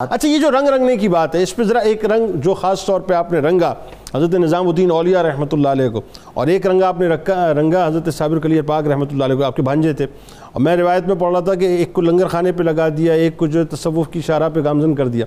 اچھا یہ جو رنگ رنگنے کی بات ہے، اس پہ ذرا ایک رنگ جو خاص طور پہ آپ نے رنگا، حضرت نظام الدین اولیاء رحمۃ اللہ علیہ کو، اور ایک رنگا آپ نے رکھا، رنگا حضرت صابر کلیر پاک رحمۃ اللہ علیہ کو، آپ کے بھانجے تھے۔ اور میں روایت میں پڑھ رہا تھا کہ ایک کو لنگر خانے پہ لگا دیا، ایک کو جو تصوف کی شارہ پہ گامزن کر دیا۔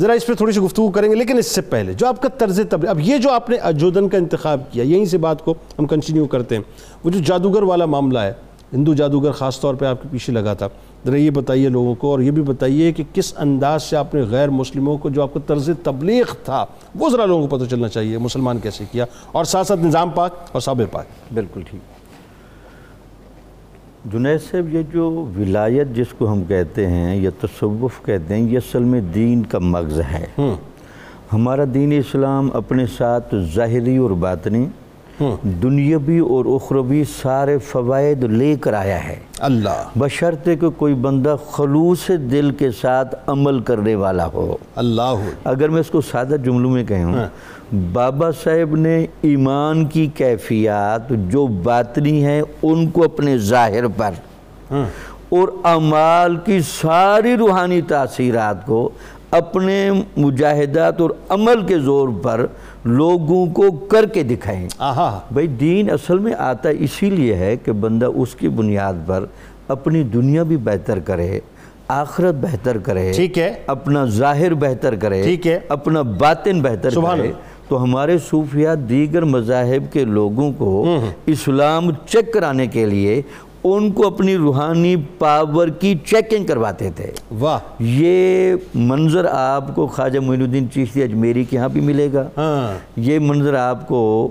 ذرا اس پہ تھوڑی سی گفتگو کریں گے، لیکن اس سے پہلے جو آپ کا طرز تبلیغ، اب یہ جو آپ نے اجودن کا انتخاب کیا، یہیں سے بات کو ہم کنٹینیو کرتے ہیں۔ وہ جو جادوگر والا معاملہ ہے ہندو جادوگر خاص طور پہ آپ کے پیچھے لگا تھا۔ ذرا یہ بتائیے لوگوں کو اور یہ بھی بتائیے کہ کس انداز سے آپ نے غیر مسلموں کو جو آپ کا طرز تبلیغ تھا وہ ذرا لوگوں کو پتہ چلنا چاہیے مسلمان کیسے کیا؟ اور ساتھ ساتھ نظام پاک اور صابر پاک۔ بالکل ٹھیک۔ جنید صاحب یہ جو ولایت جس کو ہم کہتے ہیں یا تصوف کہتے ہیں یہ اصل میں دین کا مغز ہے۔ ہمارا دین اسلام اپنے ساتھ ظاہری اور باطنی دنیاوی اور اخروی سارے فوائد لے کر آیا ہے۔ اللہ۔ بشرطے کہ کوئی بندہ خلوص دل کے ساتھ عمل کرنے والا ہو۔ اللہ۔ اگر میں اس کو سادہ جملوں میں کہوں بابا صاحب نے ایمان کی کیفیات جو باطنی ہیں ان کو اپنے ظاہر پر اور اعمال کی ساری روحانی تاثیرات کو اپنے مجاہدات اور عمل کے زور پر لوگوں کو کر کے دکھائیں۔ بھائی دین اصل میں آتا اسی لیے ہے کہ بندہ اس کی بنیاد پر اپنی دنیا بھی بہتر کرے آخرت بہتر کرے ٹھیک ہے۔ اپنا ظاہر بہتر کرے ٹھیک ہے۔ اپنا باطن بہتر کرے۔ تو ہمارے صوفیات دیگر مذاہب کے لوگوں کو اسلام چیک کرانے کے لیے ان کو اپنی روحانی پاور کی چیکنگ کرواتے تھے۔ واہ۔ یہ منظر آپ کو خواجہ معین الدین چیشتی اجمیری کے ہاں بھی ملے گا۔ ہاں۔ یہ منظر آپ کو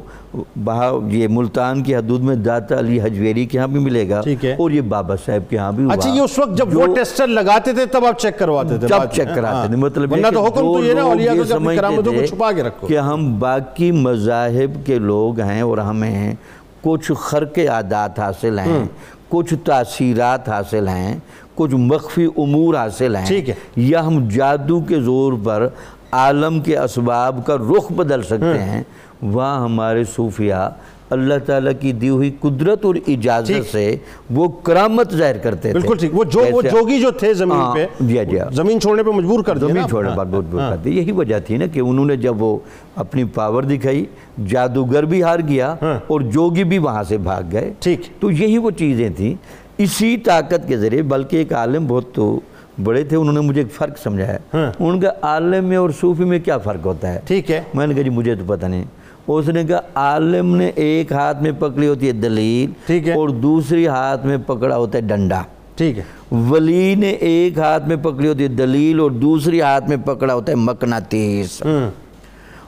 بہا یہ ملتان کی حدود میں داتا علی حجویری کے ہاں بھی ملے گا۔ اور یہ بابا صاحب کے ہاں بھی اچھا یہ اس وقت جب وہ ٹیسٹر لگاتے تھے تب آپ چیک کرواتے تھے جب چیک کراتے تھے ہاں۔ مطلب ورنہ تو حکم تو یہ نا اولیاء کو اپنی کرامتوں کو تھے چھپا کے رکھو۔ کہ ہم باقی مذاہب کے لوگ ہیں اور ہمیں کچھ خرق عادات حاصل ہیں۔ کچھ تاثیرات حاصل ہیں کچھ مخفی امور حاصل ہیں ٹھیک ہے۔ یا ہم جادو کے زور پر عالم کے اسباب کا رخ بدل سکتے ہیں وہاں ہمارے صوفیاء اللہ تعالیٰ کی دی ہوئی قدرت اور اجازت سے وہ کرامت ظاہر کرتے تھے۔ بالکل ٹھیک۔ وہ جو وہ جوگی جو تھے زمین ہاں، پہ جی جی زمین چھوڑنے پہ مجبور کر زمین؟ چھوڑنے ہاں۔ پر بہت بہت کرتے یہی وجہ تھی نا کہ انہوں نے جب وہ اپنی پاور دکھائی جادوگر بھی ہار گیا اور جوگی بھی وہاں سے بھاگ گئے۔ ٹھیک۔ تو یہی وہ چیزیں تھیں۔ اسی طاقت کے ذریعے بلکہ ایک عالم بہت تو بڑے تھے انہوں نے مجھے ایک فرق سمجھایا۔ ان کا عالم میں اور صوفی میں کیا فرق ہوتا ہے؟ ٹھیک ہے۔ میں نے کہا جی مجھے تو پتہ نہیں۔ اس نے کہا عالم نے ایک ہاتھ میں پکڑی ہوتی ہے دلیل ٹھیک ہے۔ اور دوسری ہاتھ میں پکڑا ہوتا ہے ڈنڈا۔ ٹھیک ہے۔ ولی نے ایک ہاتھ میں پکڑی ہوتی ہے دلیل اور دوسری ہاتھ میں پکڑا ہوتا ہے مقناطیس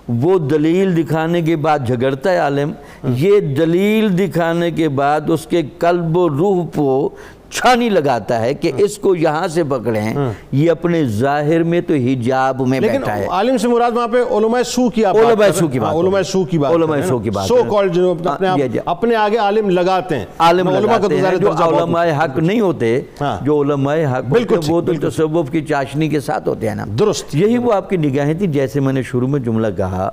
وہ دلیل دکھانے کے بعد جھگڑتا ہے عالم۔ یہ دلیل دکھانے کے بعد اس کے قلب و روح کو چھانی لگاتا ہے کہ اس کو یہاں سے پکڑیں یہ اپنے ظاہر میں تو حجاب میں لیکن بیٹھا ہے۔ عالم سے مراد وہاں پہ علماء سو کی آپ علماء سو کی بات علماء سو کی بات علماء سو کی بات سو ہے۔ کالڈ جو اپنے ہاں، جی، آپ جی۔ اپنے آگے عالم لگاتے ہیں۔ عالم لگاتے ہیں جو علماء حق نہیں ہوتے ہاں۔ جو علماء حق بالکل ہیں، وہ تو تصوف کی چاشنی کے ساتھ ہوتے ہیں نا۔ درست۔ یہی وہ آپ کی نگاہیں تھی جیسے میں نے شروع میں جملہ کہا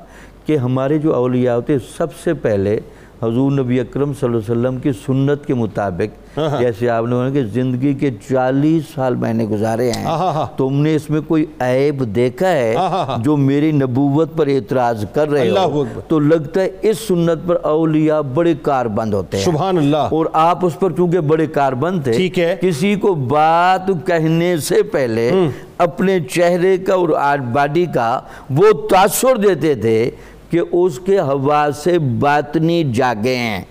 کہ ہمارے جو اولیاء ہوتے سب سے پہلے حضور نبی اکرم صلی اللہ علیہ وسلم کی سنت کے مطابق جیسے آپ نے کہا کہ زندگی کے چالیس سال میں نے گزارے ہیں۔ آہا تم نے اس میں کوئی عیب دیکھا ہے جو میری نبوت پر اعتراض کر رہے ہو۔ تو لگتا ہے اس سنت پر اولیاء بڑے کاربند ہوتے ہیں۔ سبحان اللہ۔ اور آپ اس پر چونکہ بڑے کاربند تھے کسی کو بات کہنے سے پہلے اپنے چہرے کا اور باڈی کا وہ تاثر دیتے تھے کہ اس کے حوالے سے باطنی جاگے ہیں